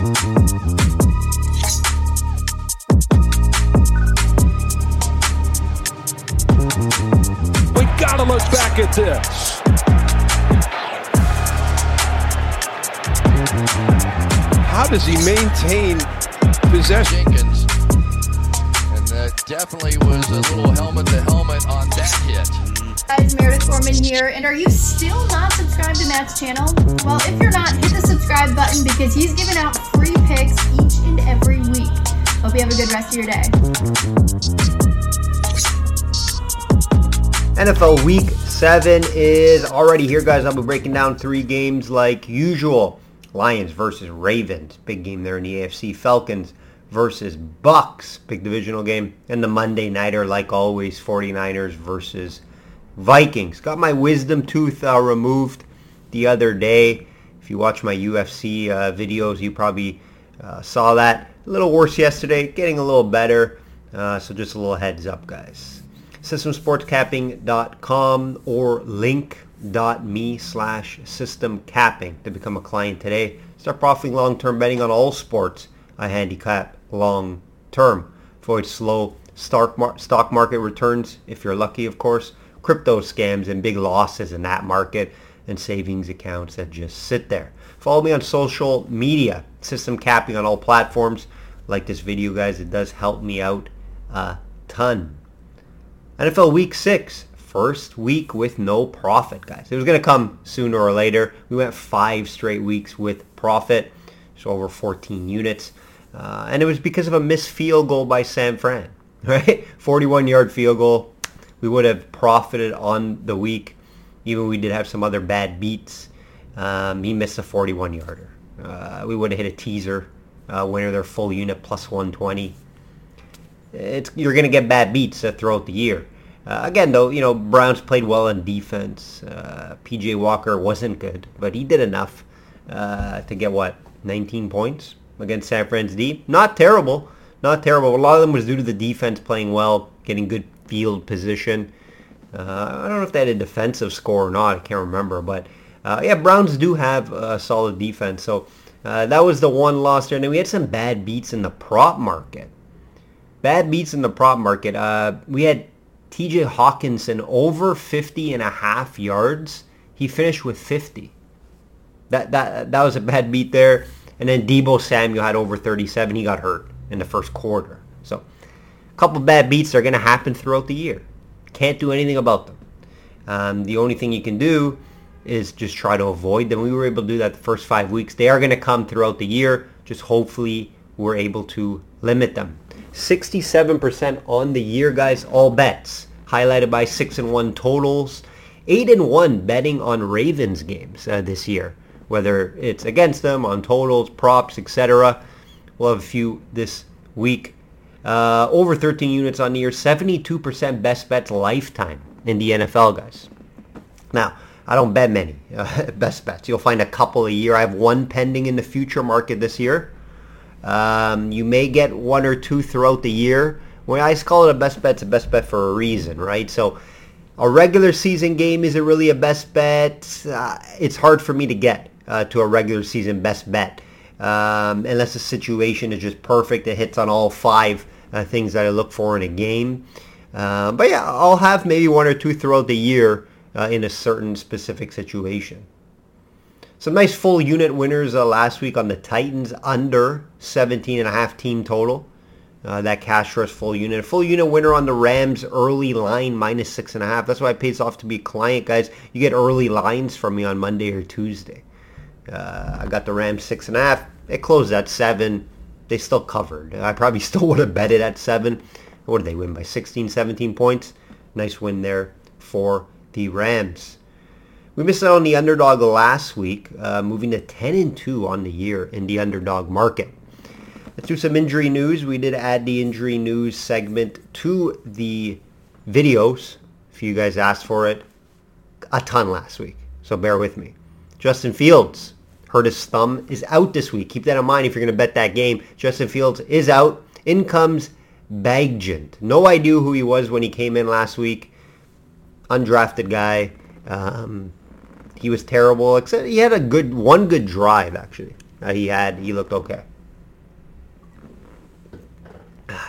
We gotta look back at this. How does he maintain possession? Jenkins. And that definitely was a little helmet to helmet on that hit. Guys, Meredith Gorman here, and are you still not subscribed to Matt's channel? Well, if you're not, hit the subscribe button because he's giving out free picks each and every week. Hope you have a good rest of your day. NFL Week 7 is already here, guys. I'll be breaking down three games like usual. Lions versus Ravens. Big game there in the AFC. Falcons versus Bucs. Big divisional game. And the Monday Nighter, like always, 49ers versus Vikings. Got my wisdom tooth uh, removed the other day. If you watch my UFC uh, videos, you probably uh, saw that. A little worse yesterday, getting a little better. Uh, so just a little heads up, guys. Systemsportscapping.com or link.me slash systemcapping to become a client today. Start profiting long-term betting on all sports. I handicap long-term. Avoid slow stock stock market returns, if you're lucky, of course. Crypto scams and big losses in that market and savings accounts that just sit there. Follow me on social media, system capping on all platforms. Like this video, guys, it does help me out a ton. NFL Week 6, first week with no profit, guys. It was going to come sooner or later. We went five straight weeks with profit, so over 14 units. Uh, and it was because of a missed field goal by San Fran, right? 41-yard field goal. We would have profited on the week, even we did have some other bad beats. Um, he missed a 41-yarder. Uh, we would have hit a teaser uh, winner their full unit plus 120 it's you're going to get bad beats uh, throughout the year. Uh, again, though, you know Browns played well on defense. Uh, PJ Walker wasn't good, but he did enough uh, to get what 19 points against San Fran's D. Not terrible, not terrible. A lot of them was due to the defense playing well, getting good field position. Uh, I don't know if they had a defensive score or not. I can't remember, but uh, yeah, Browns do have a solid defense. So that was the one loss there. And then we had some bad beats in the prop market bad beats in the prop market. Uh, we had TJ Hockenson over 50 and a half yards. He finished with 50. That that that was a bad beat there. And then Deebo Samuel had over 37. He got hurt in the first quarter. So couple bad beats are going to happen throughout the year. Can't do anything about them. Um, the only thing you can do is just try to avoid them. We were able to do that the first five weeks. They are going to come throughout the year. Just hopefully we're able to limit them. 67% on the year, guys. All bets highlighted by six and one totals. Eight and one betting on Ravens games uh, this year, whether it's against them on totals, props, etc. We'll have a few this week. Uh, over 13 units on the year. 72% best bets lifetime in the NFL, guys. Now, I don't bet many uh, best bets. You'll find a couple a year. I have one pending in the future market this year. Um, you may get one or two throughout the year. When I call it a best bet, it's a best bet for a reason, right? So a regular season game is it really a best bet? Uh, it's hard for me to get uh, to a regular season best bet um, unless the situation is just perfect. It hits on all five uh, things that I look for in a game. Uh, but yeah, I'll have maybe one or two throughout the year uh, in a certain specific situation. Some nice full unit winners uh, last week on the Titans under 17 and a half team total. Uh, that cash rush full unit. Full unit winner on the Rams early line minus six and a half. That's why it pays off to be a client, guys. You get early lines from me on Monday or Tuesday. Uh, I got the Rams six and a half. It closed at seven. They still covered. I probably still would have bet it at seven. What did they win by 16, 17 points? Nice win there for the Rams. We missed out on the underdog last week, uh, moving to 10 and 2 on the year in the underdog market. Let's do some injury news. We did add the injury news segment to the videos. If you guys asked for it, a ton last week. So bear with me. Justin Fields hurt his thumb, is out this week. Keep that in mind if you're going to bet that game. Justin Fields is out. In comes Bagent. No idea who he was when he came in last week. Undrafted guy. Um, he was terrible. Except he had a good one good drive actually. Uh, he had he looked okay.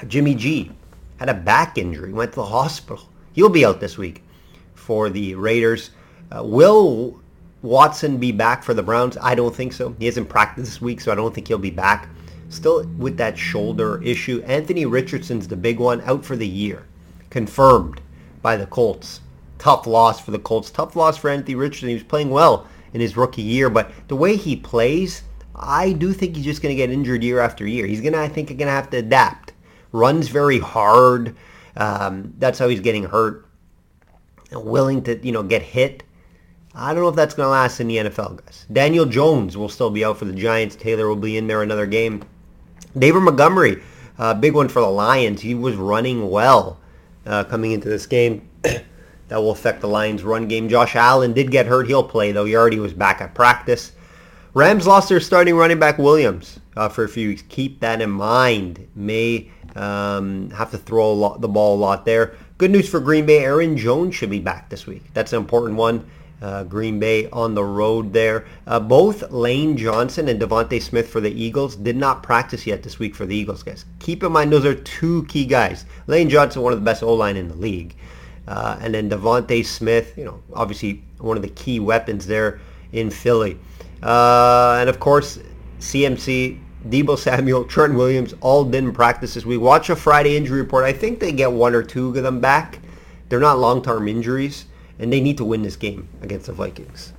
Jimmy G had a back injury, went to the hospital. He'll be out this week for the Raiders. Uh, will Watson be back for the Browns? I don't think so. He hasn't practiced this week, so I don't think he'll be back. Still with that shoulder issue. Anthony Richardson's the big one, out for the year. Confirmed by the Colts. Tough loss for the Colts. Tough loss for Anthony Richardson. He was playing well in his rookie year, but the way he plays, I do think he's just going to get injured year after year. He's going to, I think, going to have to adapt. Runs very hard. Um, that's how he's getting hurt. Willing to, you know, get hit. I don't know if that's going to last in the NFL, guys. Daniel Jones will still be out for the Giants. Taylor will be in there another game. David Montgomery, uh, big one for the Lions. He was running well uh, coming into this game. that will affect the Lions' run game. Josh Allen did get hurt. He'll play, though. He already was back at practice. Rams lost their starting running back Williams uh, for a few weeks. Keep that in mind. May um, have to throw lot, the ball a lot there. Good news for Green Bay. Aaron Jones should be back this week. That's an important one. Uh, Green Bay on the road there. Uh, both Lane Johnson and DeVonta Smith for the Eagles did not practice yet this week for the Eagles, guys. Keep in mind those are two key guys. Lane Johnson, one of the best O-line in the league. Uh, and then DeVonta Smith, you know, obviously one of the key weapons there in Philly. Uh, and of course, CMC, Deebo Samuel, Trent Williams all didn't practice this week. Watch a Friday injury report. I think they get one or two of them back. They're not long-term injuries, and they need to win this game against the Vikings.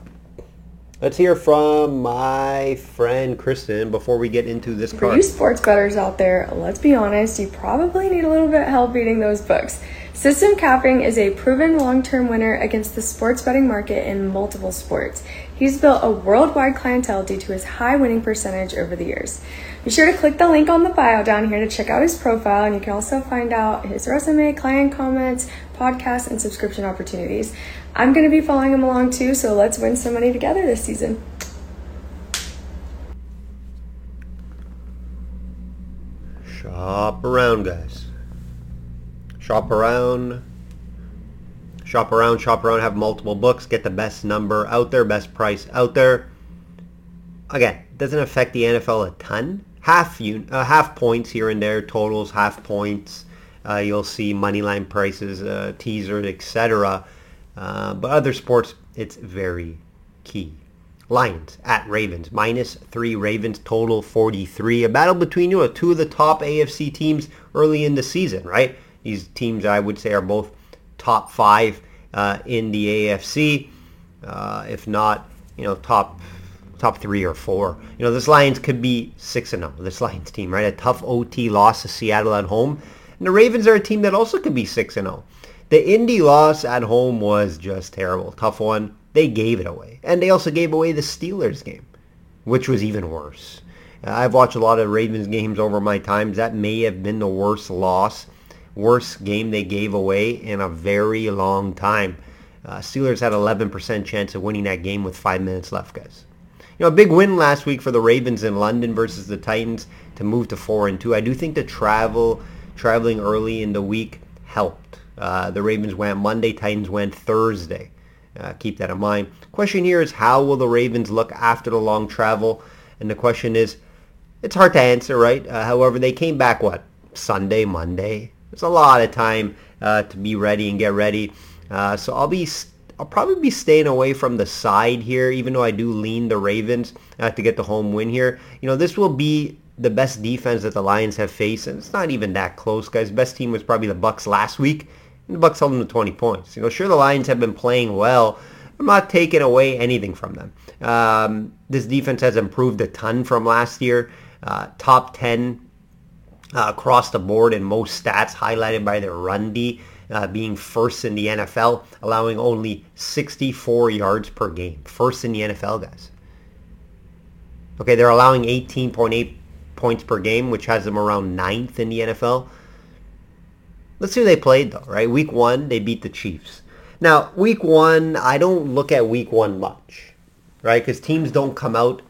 Let's hear from my friend Kristen before we get into this For card. you sports bettors out there, let's be honest, you probably need a little bit of help beating those books. System Capping is a proven long-term winner against the sports betting market in multiple sports. He's built a worldwide clientele due to his high winning percentage over the years. Be sure to click the link on the bio down here to check out his profile, and you can also find out his resume, client comments, podcasts, and subscription opportunities. I'm going to be following him along too, so let's win some money together this season. Shop around, guys. Shop around. Shop around, shop around, have multiple books, get the best number out there, best price out there. Again, doesn't affect the NFL a ton. Half un- uh, half points here and there, totals, half points. Uh, you'll see money line prices, uh, teasers, etc. Uh, but other sports, it's very key. Lions at Ravens. Minus three Ravens, total 43. A battle between you know, two of the top AFC teams early in the season, right? These teams, I would say, are both top five uh, in the AFC, uh, if not, you know, top top three or four. You know, this Lions could be six and zero. This Lions team, right? A tough OT loss to Seattle at home, and the Ravens are a team that also could be six and zero. The Indy loss at home was just terrible, tough one. They gave it away, and they also gave away the Steelers game, which was even worse. I've watched a lot of Ravens games over my times. That may have been the worst loss worst game they gave away in a very long time. Uh, Steelers had 11% chance of winning that game with five minutes left, guys. You know, a big win last week for the Ravens in London versus the Titans to move to four and two. I do think the travel, traveling early in the week helped. Uh, the Ravens went Monday, Titans went Thursday. Uh, keep that in mind. Question here is how will the Ravens look after the long travel? And the question is, it's hard to answer, right? Uh, however, they came back what Sunday, Monday, It's a lot of time uh, to be ready and get ready. Uh, so I'll be I'll probably be staying away from the side here, even though I do lean the Ravens uh, to get the home win here. You know, this will be the best defense that the Lions have faced, and it's not even that close, guys. Best team was probably the Bucs last week, and the Bucs held them to 20 points. You know, sure the Lions have been playing well. I'm not taking away anything from them. Um, this defense has improved a ton from last year. Uh, top 10 uh, across the board in most stats, highlighted by their run D uh, being first in the NFL, allowing only 64 yards per game. First in the NFL, guys. Okay, they're allowing 18.8 points per game, which has them around ninth in the NFL. Let's see who they played, though, right? Week one, they beat the Chiefs. Now, week one, I don't look at week one much, right? Because teams don't come out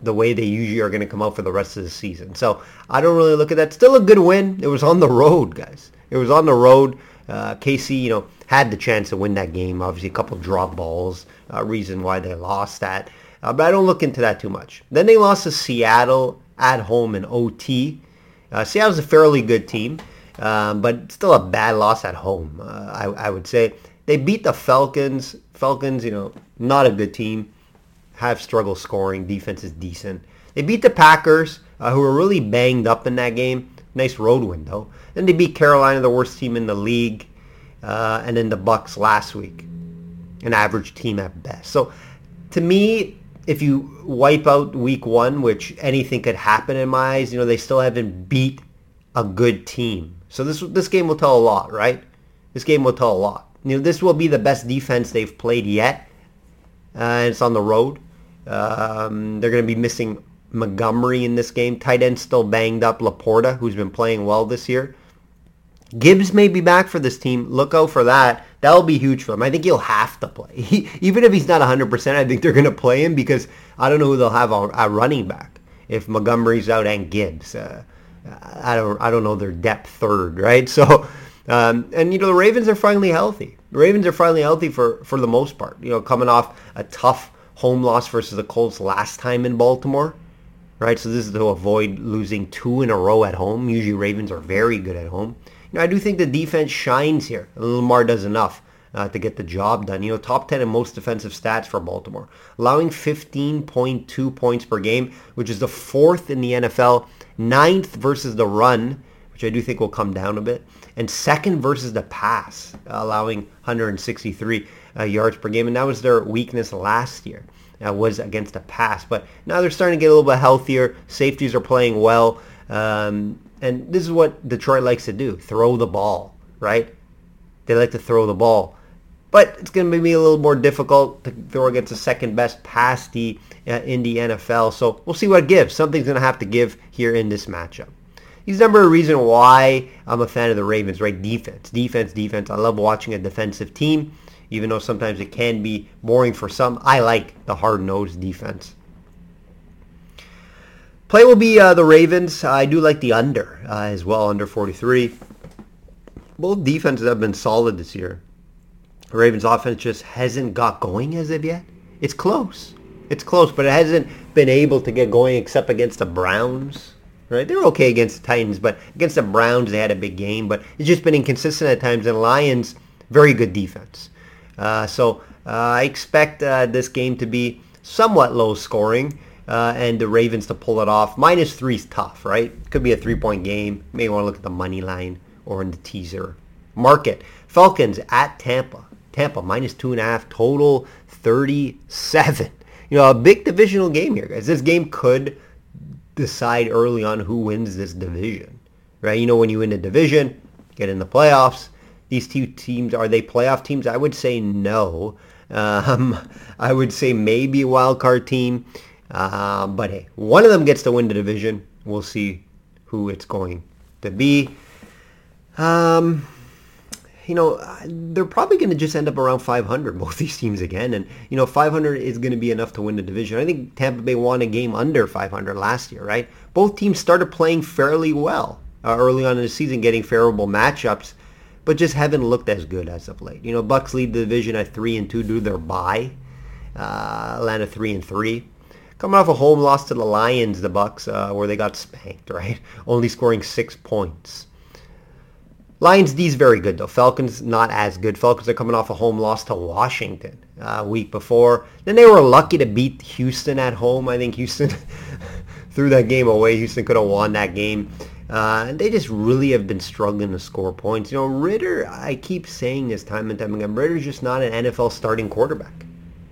the way they usually are going to come out for the rest of the season. So I don't really look at that. Still a good win. It was on the road, guys. It was on the road. Uh, KC, you know, had the chance to win that game. Obviously, a couple drop balls, uh, reason why they lost that. Uh, but I don't look into that too much. Then they lost to Seattle at home in OT. Uh, Seattle's a fairly good team, um, but still a bad loss at home, uh, I, I would say. They beat the Falcons. Falcons, you know, not a good team. Have struggled scoring. Defense is decent. They beat the Packers, uh, who were really banged up in that game. Nice road win, though. Then they beat Carolina, the worst team in the league. Uh, and then the Bucs last week. An average team at best. So to me, if you wipe out week one, which anything could happen in my eyes, you know, they still haven't beat a good team. So this this game will tell a lot, right? This game will tell a lot. You know, this will be the best defense they've played yet. Uh, it's on the road. Um, they're going to be missing Montgomery in this game. Tight end still banged up. LaPorta, who's been playing well this year. Gibbs may be back for this team. Look out for that. That'll be huge for them. I think he'll have to play. He, even if he's not 100%, I think they're going to play him because I don't know who they'll have a, running back if Montgomery's out and Gibbs. Uh, I don't I don't know their depth third, right? So, um, and you know the Ravens are finally healthy. The Ravens are finally healthy for for the most part. You know, coming off a tough home loss versus the Colts last time in Baltimore, right? So this is to avoid losing two in a row at home. Usually Ravens are very good at home. You know, I do think the defense shines here. Lamar does enough uh, to get the job done. You know, top 10 in most defensive stats for Baltimore, allowing 15.2 points per game, which is the fourth in the NFL, ninth versus the run, which I do think will come down a bit, and second versus the pass, allowing 163 uh, yards per game, and that was their weakness last year. Uh, was against the pass, but now they're starting to get a little bit healthier. Safeties are playing well. Um, and this is what Detroit likes to do, throw the ball, right? They like to throw the ball. But it's going to be a little more difficult to throw against the second best pass D uh, in the NFL. So we'll see what it gives. Something's going to have to give here in this matchup. He's number a reason why I'm a fan of the Ravens, right? Defense, defense, defense. I love watching a defensive team, even though sometimes it can be boring for some. I like the hard-nosed defense. Play will be uh, the Ravens. I do like the under uh, as well, under 43. Both defenses have been solid this year. The Ravens offense just hasn't got going as of yet. It's close. It's close, but it hasn't been able to get going except against the Browns. Right? They were okay against the Titans, but against the Browns they had a big game. But it's just been inconsistent at times. And Lions, very good defense. Uh, so uh, I expect uh, this game to be somewhat low scoring uh, and the Ravens to pull it off. Minus three is tough, right? Could be a three-point game. May want to look at the money line or in the teaser market. Falcons at Tampa. Tampa minus two and a half. Total 37. You know, a big divisional game here, guys. This game could decide early on who wins this division, right? You know, when you win a division, get in the playoffs. These two teams, are they playoff teams? I would say no. Um, I would say maybe a wild card team. Uh, but hey, one of them gets to win the division. We'll see who it's going to be. Um, you know, they're probably going to just end up around 500, both these teams again. And, you know, 500 is going to be enough to win the division. I think Tampa Bay won a game under 500 last year, right? Both teams started playing fairly well uh, early on in the season, getting favorable matchups, but just haven't looked as good as of late. You know, Bucs lead the division at 3 and 2 due their bye. Uh, Atlanta 3 and 3 coming off a home loss to the Lions, the Bucs, uh, where they got spanked, right? Only scoring six points. Lions D's very good though. Falcons not as good. Falcons are coming off a home loss to Washington uh, week before. Then they were lucky to beat Houston at home. I think Houston threw that game away. Houston could have won that game. Uh, and they just really have been struggling to score points. You know, Ridder, I keep saying this time and time again, Ridder's just not an NFL starting quarterback.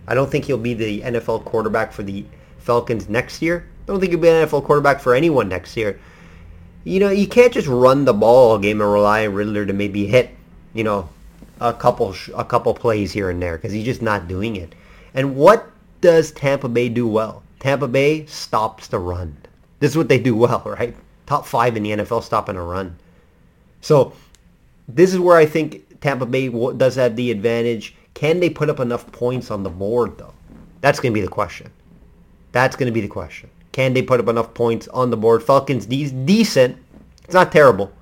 I don't think he'll be the NFL quarterback for the Falcons next year. I don't think he'll be an NFL quarterback for anyone next year. You know, you can't just run the ball all game and rely on Ridder to maybe hit, you know, a couple a couple plays here and there because he's just not doing it. And what does Tampa Bay do well? Tampa Bay stops the run. This is what they do well, right? Top five in the NFL stopping a run. So this is where I think Tampa Bay does have the advantage. Can they put up enough points on the board, though? That's going to be the question. That's going to be the question. Can they put up enough points on the board? Falcons de- decent. It's not terrible.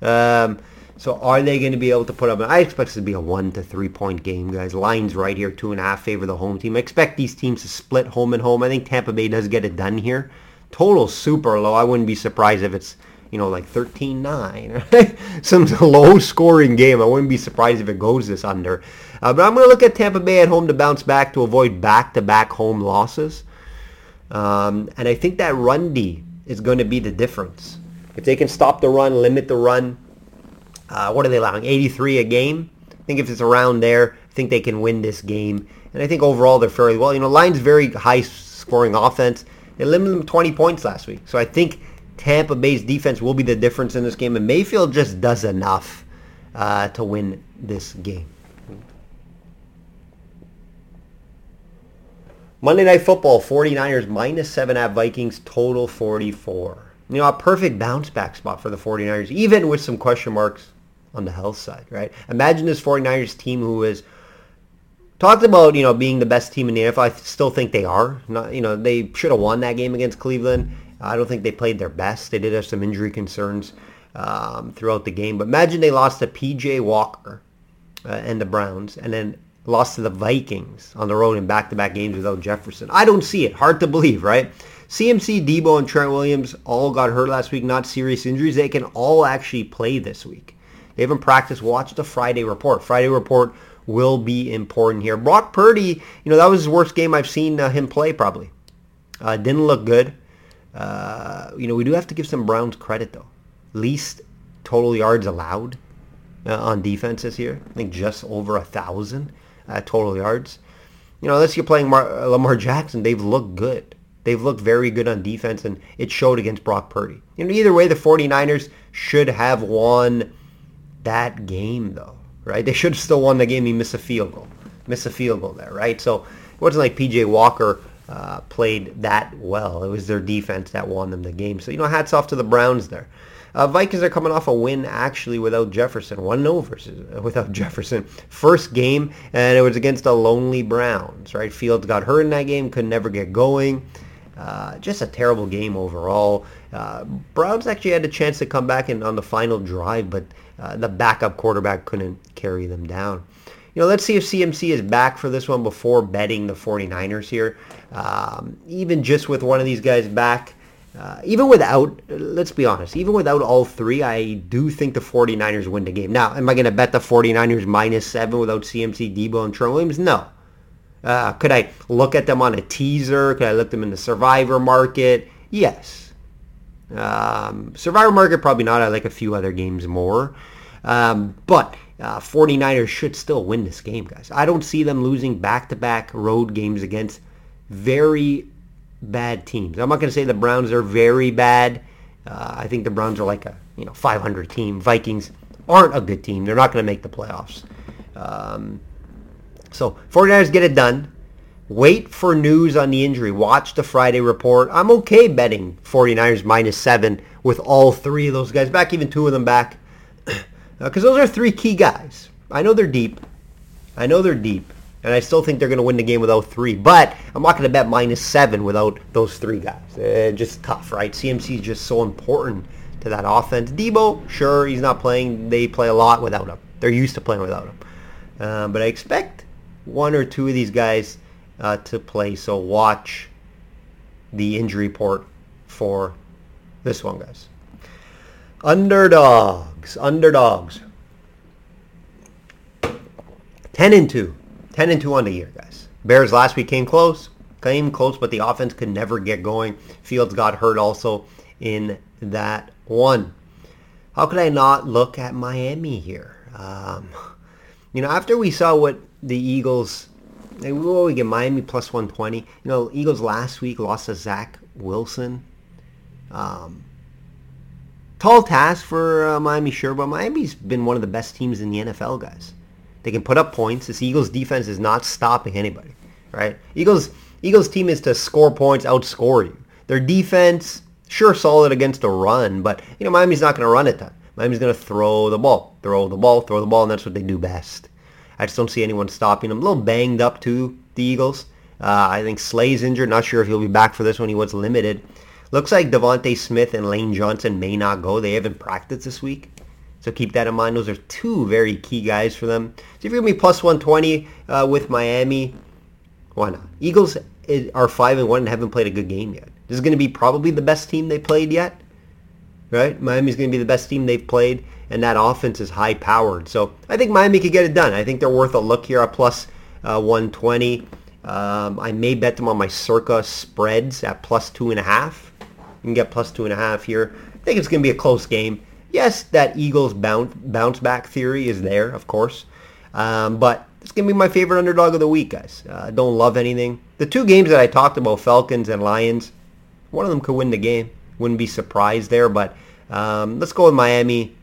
Um, so are they going to be able to put up? I expect it to be a one to three point game, guys. Lines right here, two and a half favor the home team. I expect these teams to split home and home. I think Tampa Bay does get it done here. Total super low. I wouldn't be surprised if it's you know, like 13-9. Some low-scoring game. I wouldn't be surprised if it goes this under. Uh, but I'm going to look at Tampa Bay at home to bounce back to avoid back-to-back home losses. Um, and I think that run D is going to be the difference. If they can stop the run, limit the run, uh, what are they allowing? 83 a game? I think if it's around there, I think they can win this game. And I think overall they're fairly well. You know, Lions very high scoring offense. They limited them 20 points last week. So I think Tampa Bay's defense will be the difference in this game. And Mayfield just does enough uh, to win this game. Monday Night Football, 49ers minus 7 at Vikings, total 44. You know, a perfect bounce back spot for the 49ers, even with some question marks on the health side, right? Imagine this 49ers team who is talked about, you know, being the best team in the NFL. I still think they are. Not, you know, they should have won that game against Cleveland. I don't think they played their best. They did have some injury concerns um, throughout the game. But imagine they lost to P.J. Walker uh, and the Browns, and then lost to the Vikings on the road in back-to-back games without Jefferson. I don't see it. Hard to believe, right? CMC, Deebo, and Trent Williams all got hurt last week, not serious injuries. They can all actually play this week. They haven't practiced. Watch the Friday report. Friday report will be important here. Brock Purdy, you know, that was his worst game I've seen uh, him play probably. Uh, didn't look good. Uh, you know, we do have to give some Browns credit though. Least total yards allowed uh, on defense this year. I think just over a thousand uh, total yards. You know, unless you're playing Mar- Lamar Jackson, they've looked good. They've looked very good on defense, and it showed against Brock Purdy. You know, either way, the 49ers should have won that game, though, right? They should have still won the game. He missed a field goal. Missed a field goal there, right? So it wasn't like P.J. Walker uh, played that well. It was their defense that won them the game. So, you know, hats off to the Browns there. Uh, Vikings are coming off a win actually without Jefferson. 1-0 versus uh, without Jefferson. First game, and it was against the lonely Browns, right? Fields got hurt in that game, could never get going. Uh, just a terrible game overall. Uh, Browns actually had a chance to come back in on the final drive, but uh, the backup quarterback couldn't carry them down. You know, let's see if CMC is back for this one before betting the 49ers here. Um, even just with one of these guys back, uh, even without, let's be honest, even without all three, I do think the 49ers win the game. Now, am I going to bet the 49ers minus seven without CMC, Deebo, and Trent Williams? No. Uh, could I look at them on a teaser? Could I look them in the survivor market? Yes. Um, survivor market, probably not. I like a few other games more. Um, but uh, 49ers should still win this game, guys. I don't see them losing back-to-back road games against very bad teams. I'm not going to say the Browns are very bad. Uh, I think the Browns are like a you know 500 team. Vikings aren't a good team. They're not going to make the playoffs. Um, so 49ers get it done. Wait for news on the injury. Watch the Friday report. I'm okay betting 49ers minus seven with all three of those guys back, even two of them back. Because uh, those are three key guys. I know they're deep. I know they're deep. And I still think they're going to win the game without three. But I'm not going to bet minus seven without those three guys. Uh, just tough, right? CMC is just so important to that offense. Deebo, sure, he's not playing. They play a lot without him. They're used to playing without him. Uh, but I expect one or two of these guys uh, to play. So watch the injury report for this one, guys. Underdogs. Underdogs. 10 and 2. 10 and 2 on the year, guys. Bears last week came close. Came close, but the offense could never get going. Fields got hurt also in that one. How could I not look at Miami here? Um, you know, after we saw what the Eagles, we will get Miami plus 120. You know, Eagles last week lost to Zach Wilson. Um, tall task for uh, Miami, sure, but Miami's been one of the best teams in the NFL, guys. They can put up points. This Eagles defense is not stopping anybody, right? Eagles Eagles team is to score points, outscore you. Their defense, sure, solid against a run, but you know Miami's not going to run it. Then Miami's going to throw the ball, throw the ball, throw the ball, and that's what they do best. I just don't see anyone stopping them. A little banged up too, the Eagles. Uh, I think Slay's injured. Not sure if he'll be back for this one. He was limited. Looks like DeVonta Smith and Lane Johnson may not go. They haven't practiced this week. So keep that in mind. Those are two very key guys for them. So if you're going to be plus 120 uh, with Miami, why not? Eagles are 5 and 1 and haven't played a good game yet. This is going to be probably the best team they played yet. right? Miami's going to be the best team they've played, and that offense is high powered. So I think Miami could get it done. I think they're worth a look here at plus, uh, 120. Um, I may bet them on my circa spreads at plus two and a half. You can get plus two and a half here. I think it's going to be a close game. Yes, that Eagles bounce, bounce back theory is there, of course. Um, but it's going to be my favorite underdog of the week, guys. Uh, I uh, don't love anything. The two games that I talked about, Falcons and Lions, one of them could win the game. Wouldn't be surprised there, but um, let's go with Miami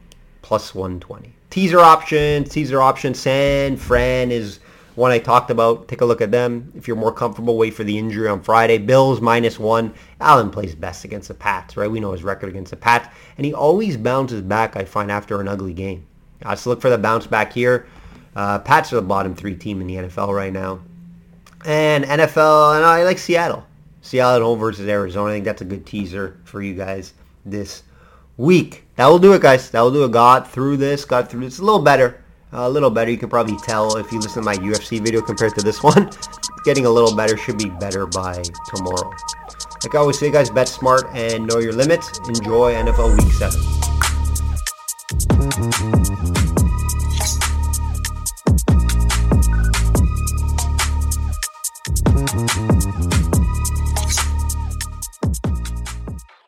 plus 120. Teaser option, teaser option. San Fran is one I talked about. Take a look at them. If you're more comfortable, wait for the injury on Friday. Bills minus one. Allen plays best against the Pats, right? We know his record against the Pats. And he always bounces back, I find, after an ugly game. Uh, so look for the bounce back here. Uh, Pats are the bottom three team in the NFL right now. And NFL, and I like Seattle. Seattle at home versus Arizona. I think that's a good teaser for you guys this week. That will do it, guys. That will do it. Got through this. Got through this. A little better. A little better. You can probably tell if you listen to my UFC video compared to this one. Getting a little better. Should be better by tomorrow. Like I always say, guys, bet smart and know your limits. Enjoy NFL Week 7.